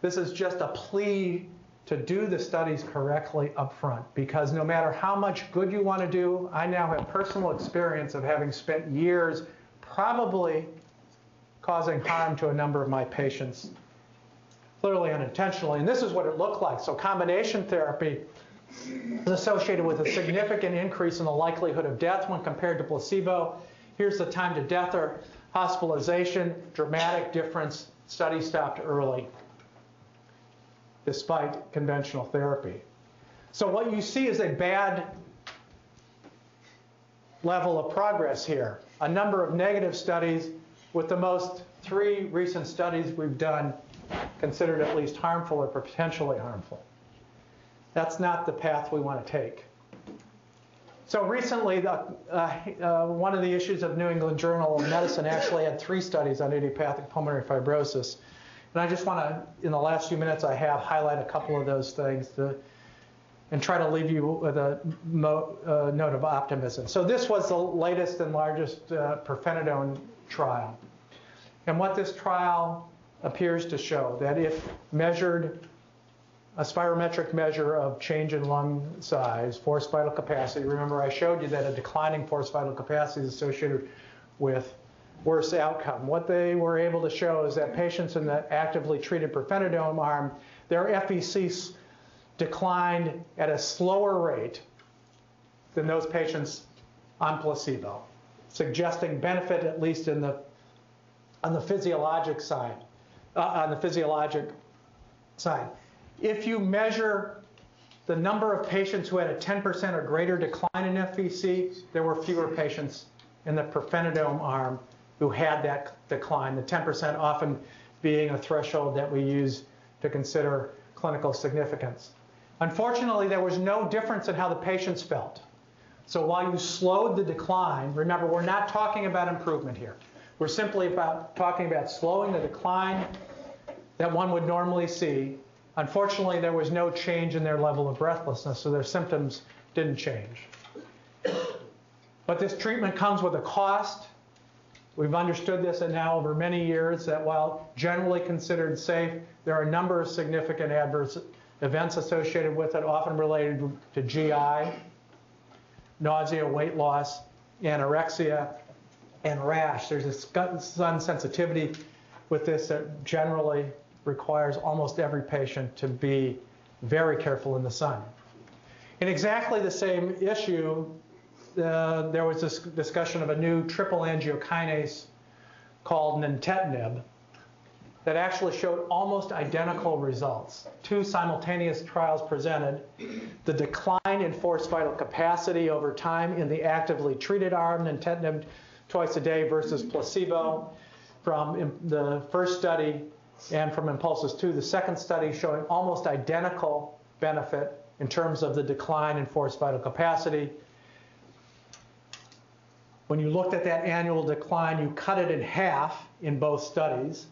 This is just a plea to do the studies correctly up front because no matter how much good you want to do, I now have personal experience of having spent years probably causing harm to a number of my patients, clearly unintentionally. And this is what it looked like. So combination therapy is associated with a significant increase in the likelihood of death when compared to placebo. Here's the time to death or hospitalization, dramatic difference, study stopped early despite conventional therapy. So what you see is a bad level of progress here. A number of negative studies with the most three recent studies we've done considered at least harmful or potentially harmful. That's not the path we want to take. So recently, the, uh, uh, one of the issues of New England Journal of Medicine actually had three studies on idiopathic pulmonary fibrosis. And I just want to, in the last few minutes I have, highlight a couple of those things to, and try to leave you with a mo, uh, note of optimism. So this was the latest and largest uh, pirfenidone trial. And what this trial appears to show, that if measured a spirometric measure of change in lung size, forced vital capacity. Remember, I showed you that a declining forced vital capacity is associated with worse outcome. What they were able to show is that patients in the actively treated pirfenidone arm, their FVC declined at a slower rate than those patients on placebo, suggesting benefit at least in the on the physiologic side, uh, on the physiologic side. If you measure the number of patients who had a 10% or greater decline in FVC, there were fewer patients in the pirfenidone arm who had that decline, the 10% often being a threshold that we use to consider clinical significance. Unfortunately, there was no difference in how the patients felt. So while you slowed the decline, remember, we're not talking about improvement here. We're simply about talking about slowing the decline that one would normally see. Unfortunately, there was no change in their level of breathlessness, so their symptoms didn't change. But this treatment comes with a cost. We've understood this and now over many years that while generally considered safe, there are a number of significant adverse events associated with it, often related to GI, nausea, weight loss, anorexia, and rash. There's a sun sensitivity with this that generally requires almost every patient to be very careful in the sun. In exactly the same issue, uh, there was this discussion of a new triple angiokinase called nintedanib that actually showed almost identical results. Two simultaneous trials presented the decline in forced vital capacity over time in the actively treated arm, nintedanib twice a day versus placebo from the first study and from INPULSIS 2, the second study showing almost identical benefit in terms of the decline in forced vital capacity when you looked at that annual decline, you cut it in half in both studies,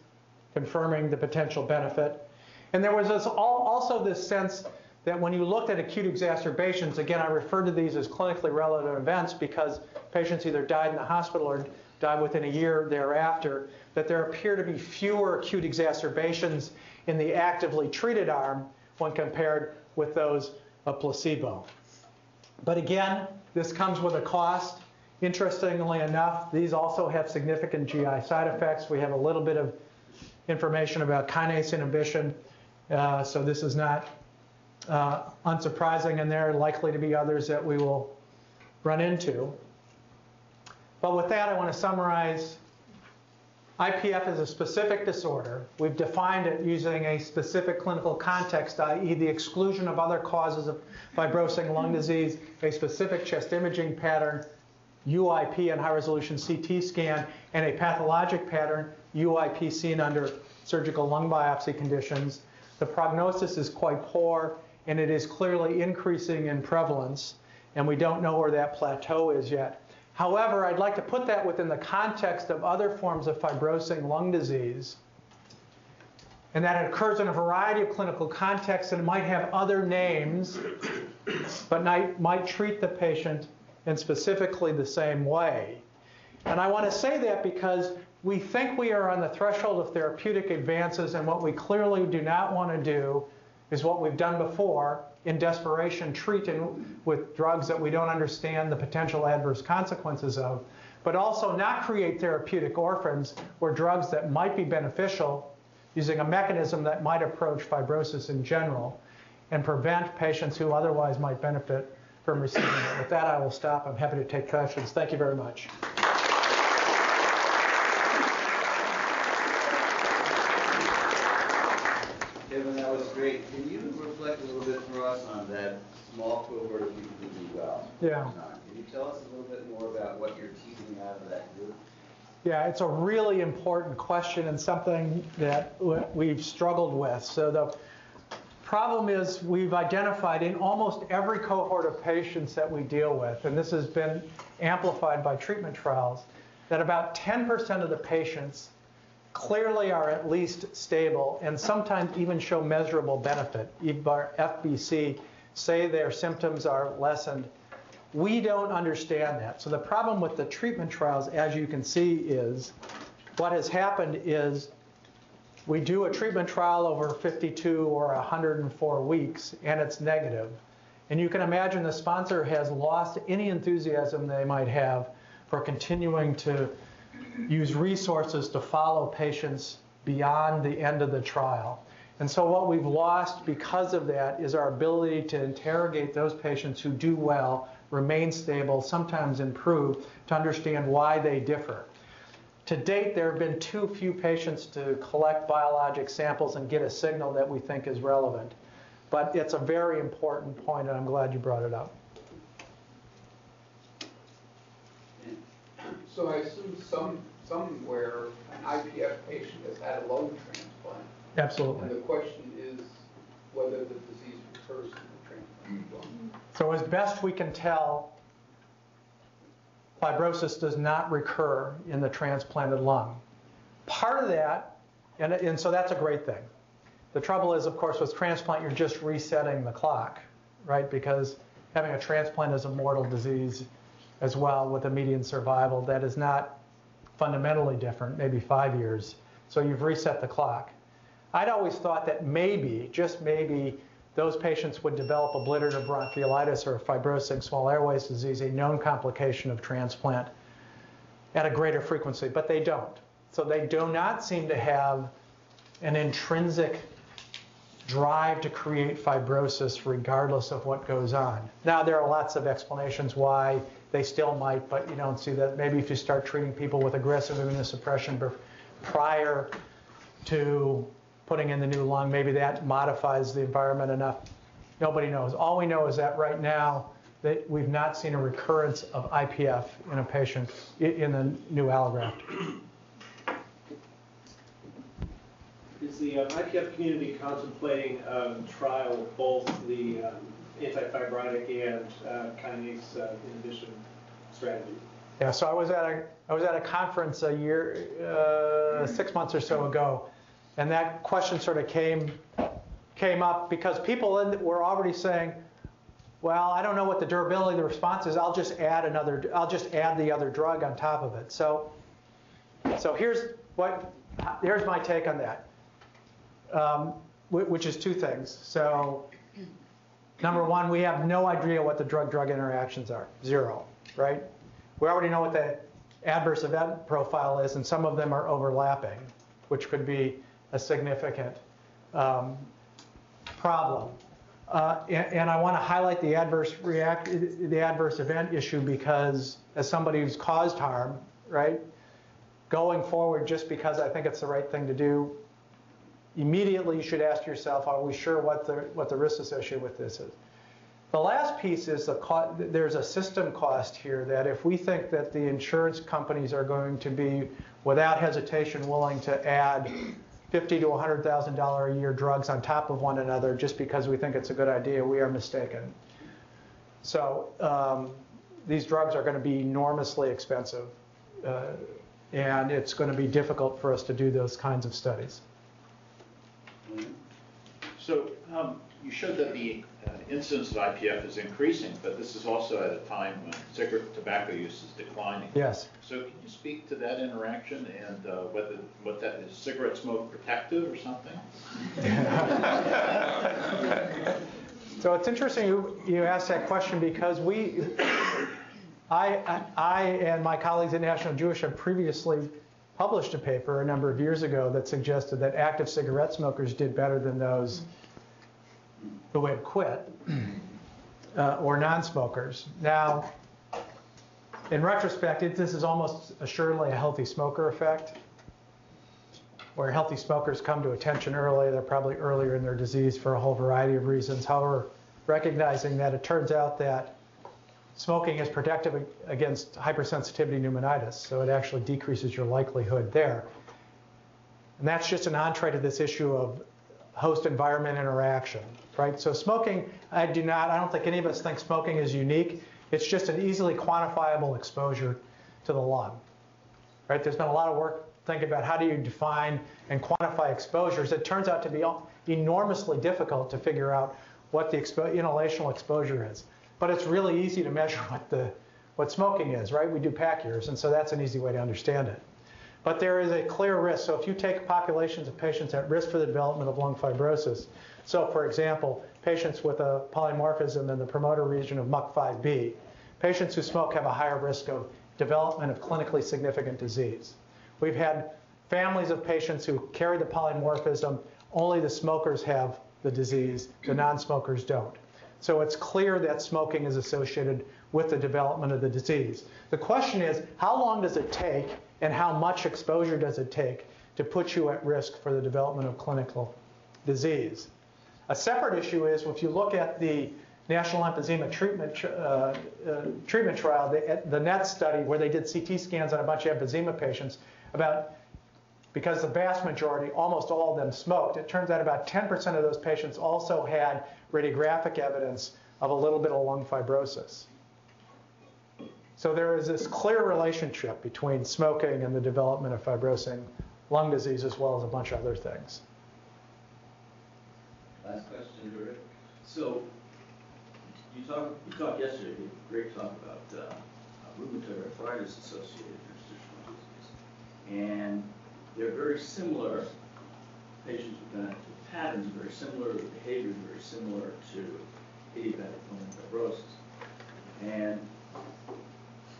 confirming the potential benefit. And there was this, also this sense that when you looked at acute exacerbations, again, I refer to these as clinically relevant events because patients either died in the hospital or died within a year thereafter, that there appear to be fewer acute exacerbations in the actively treated arm when compared with those of placebo. But again, this comes with a cost. Interestingly enough, these also have significant GI side effects. We have a little bit of information about kinase inhibition, uh, so this is not uh, unsurprising, and there are likely to be others that we will run into. But with that, I want to summarize IPF is a specific disorder. We've defined it using a specific clinical context, i.e., the exclusion of other causes of fibrosing lung disease, a specific chest imaging pattern, UIP and high resolution CT scan, and a pathologic pattern, UIP seen under surgical lung biopsy conditions. The prognosis is quite poor, and it is clearly increasing in prevalence, and we don't know where that plateau is yet. However, I'd like to put that within the context of other forms of fibrosing lung disease, and that it occurs in a variety of clinical contexts and it might have other names, but might, might treat the patient in specifically the same way. And I want to say that because we think we are on the threshold of therapeutic advances, and what we clearly do not want to do is what we've done before in desperation, treating with drugs that we don't understand the potential adverse consequences of, but also not create therapeutic orphans where drugs that might be beneficial using a mechanism that might approach fibrosis in general and prevent patients who otherwise might benefit from receiving it. With that, I will stop. I'm happy to take questions. Thank you very much.
Kevin, that was great. Can you reflect a little bit for us on that small cohort of people who do well?
Yeah.
Can you tell us a little bit more about what you're teasing out of that group?
Yeah, it's a really important question and something that we've struggled with. So the problem is we've identified in almost every cohort of patients that we deal with, and this has been amplified by treatment trials, that about 10% of the patients clearly are at least stable and sometimes even show measurable benefit. FVC say their symptoms are lessened. We don't understand that. So the problem with the treatment trials, as you can see, is what has happened is we do a treatment trial over 52 or 104 weeks and it's negative. And you can imagine the sponsor has lost any enthusiasm they might have for continuing to use resources to follow patients beyond the end of the trial. And so what we've lost because of that is our ability to interrogate those patients who do well, remain stable, sometimes improve, to understand why they differ. To date, there have been too few patients to collect biologic samples and get a signal that we think is relevant. But it's a very important point, and I'm glad you brought it up.
So I assume some, somewhere an IPF patient has had a lung transplant. And
Absolutely.
the question is whether the disease recurs in the transplant.
So as best we can tell, fibrosis does not recur in the transplanted lung. Part of that, and, and so that's a great thing. The trouble is, of course, with transplant, you're just resetting the clock, right? Because having a transplant is a mortal disease as well with a median survival that is not fundamentally different, maybe five years. So you've reset the clock. I'd always thought that maybe, just maybe, those patients would develop obliterative bronchiolitis or fibrosing small airways disease, a known complication of transplant, at a greater frequency, but they don't. So they do not seem to have an intrinsic drive to create fibrosis regardless of what goes on. Now, there are lots of explanations why they still might, but you don't see that. Maybe if you start treating people with aggressive immunosuppression prior to putting in the new lung, maybe that modifies the environment enough. Nobody knows. All we know is that right now, that we've not seen a recurrence of IPF in a patient in the new allograft.
Is the uh, IPF community contemplating um, trial of both the um, antifibrotic and uh, kinase uh, inhibition strategy?
Yeah, so I was at a I was at a conference a year, uh, six months or so ago, and that question sort of came came up because people in, were already saying, "Well, I don't know what the durability of the response is. I'll just add another. I'll just add the other drug on top of it." So, so here's what here's my take on that, um, which is two things. So, number one, we have no idea what the drug-drug interactions are. Zero, right? We already know what the adverse event profile is, and some of them are overlapping, which could be a significant um, problem. Uh, and, and I want to highlight the adverse react, the adverse event issue because, as somebody who's caused harm, right, going forward, just because I think it's the right thing to do, immediately you should ask yourself, are we sure what the what the risk associated with this is? The last piece is the there's a system cost here that if we think that the insurance companies are going to be without hesitation willing to add 50 to 100,000 dollar a year drugs on top of one another just because we think it's a good idea, we are mistaken. So um, these drugs are going to be enormously expensive, uh, and it's going to be difficult for us to do those kinds of studies.
So um, you showed that the incidence of IPF is increasing, but this is also at a time when cigarette tobacco use is declining.
Yes.
So can you speak to that interaction and uh, whether, what that is, cigarette smoke protective or something?
So it's interesting you, you asked that question because we, I, I I and my colleagues at National Jewish have previously published a paper a number of years ago that suggested that active cigarette smokers did better than those who had quit uh, or non-smokers. Now, in retrospect, it, this is almost assuredly a healthy smoker effect where healthy smokers come to attention early. They're probably earlier in their disease for a whole variety of reasons. However, recognizing that it turns out that smoking is protective against hypersensitivity pneumonitis, so it actually decreases your likelihood there. And that's just an entree to this issue of host environment interaction, right? So smoking, I do not, I don't think any of us think smoking is unique. It's just an easily quantifiable exposure to the lung, right? There's been a lot of work thinking about how do you define and quantify exposures. It turns out to be enormously difficult to figure out what the expo- inhalational exposure is. But it's really easy to measure what the what smoking is, right? We do pack years, and so that's an easy way to understand it. But there is a clear risk. So if you take populations of patients at risk for the development of lung fibrosis, so for example, patients with a polymorphism in the promoter region of MUC5B, patients who smoke have a higher risk of development of clinically significant disease. We've had families of patients who carry the polymorphism, only the smokers have the disease, the non-smokers don't. So it's clear that smoking is associated with the development of the disease. The question is, how long does it take and how much exposure does it take to put you at risk for the development of clinical disease? A separate issue is if you look at the National Emphysema Treatment, uh, uh, treatment Trial, the, the NETT study, where they did CT scans on a bunch of emphysema patients, about because the vast majority, almost all of them smoked, it turns out about 10% of those patients also had radiographic evidence of a little bit of lung fibrosis. So there is this clear relationship between smoking and the development of fibrosing lung disease as well as a bunch of other things.
Last question, Rick. So, you talked, you talked yesterday, you gave a great talk about uh, rheumatoid arthritis associated with interstitial disease. And they're very similar, patients with that patterns are very similar, the behavior is very similar to idiopathic pulmonary fibrosis. And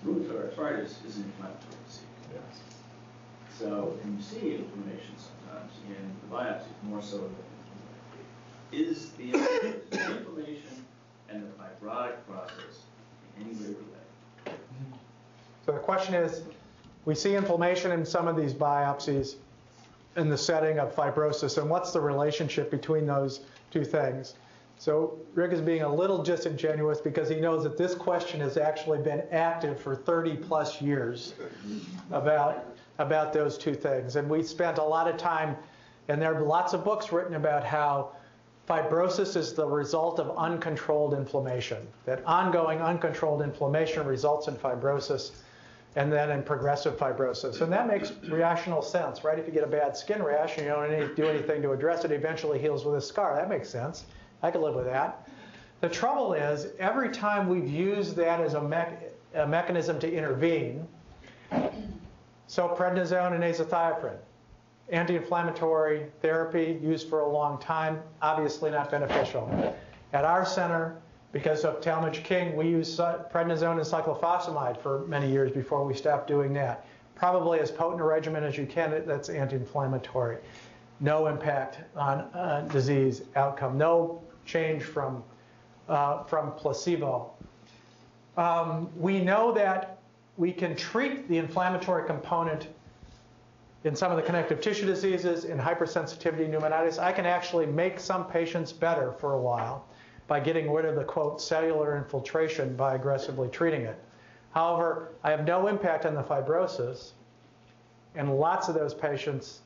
rheumatoid arthritis is an inflammatory disease. So, and you see inflammation sometimes in the biopsies, more so than is the inflammation and the fibrotic process in any way related?
So the question is, we see inflammation in some of these biopsies in the setting of fibrosis, and what's the relationship between those two things? So Rick is being a little disingenuous because he knows that this question has actually been active for 30 plus years about, about those two things. And we spent a lot of time, and there are lots of books written about how fibrosis is the result of uncontrolled inflammation, that ongoing uncontrolled inflammation results in fibrosis and then in progressive fibrosis. And that makes rational sense, right? If you get a bad skin rash and you don't need do anything to address it, it eventually heals with a scar. That makes sense. I could live with that. The trouble is, every time we've used that as a, mech- a mechanism to intervene, so prednisone and azathioprine, anti-inflammatory therapy used for a long time, obviously not beneficial. At our center, because of Talmadge King, we used prednisone and cyclophosphamide for many years before we stopped doing that. Probably as potent a regimen as you can that's anti-inflammatory. No impact on uh, disease outcome. No change from, uh, from placebo. Um, we know that we can treat the inflammatory component in some of the connective tissue diseases, in hypersensitivity pneumonitis. I can actually make some patients better for a while by getting rid of the quote cellular infiltration by aggressively treating it. However, I have no impact on the fibrosis, and lots of those patients,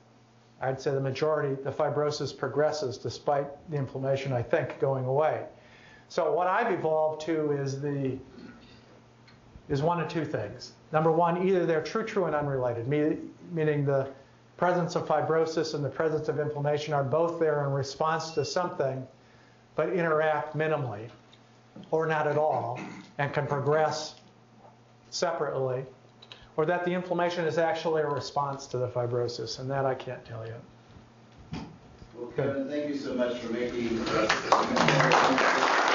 I'd say the majority, the fibrosis progresses despite the inflammation, I think, going away. So what I've evolved to is the is one of two things. Number one, either they're true, true, and unrelated, meaning the presence of fibrosis and the presence of inflammation are both there in response to something but interact minimally or not at all and can progress separately, or that the inflammation is actually a response to the fibrosis, and that I can't tell you.
Well, Kevin, thank you so much for making us.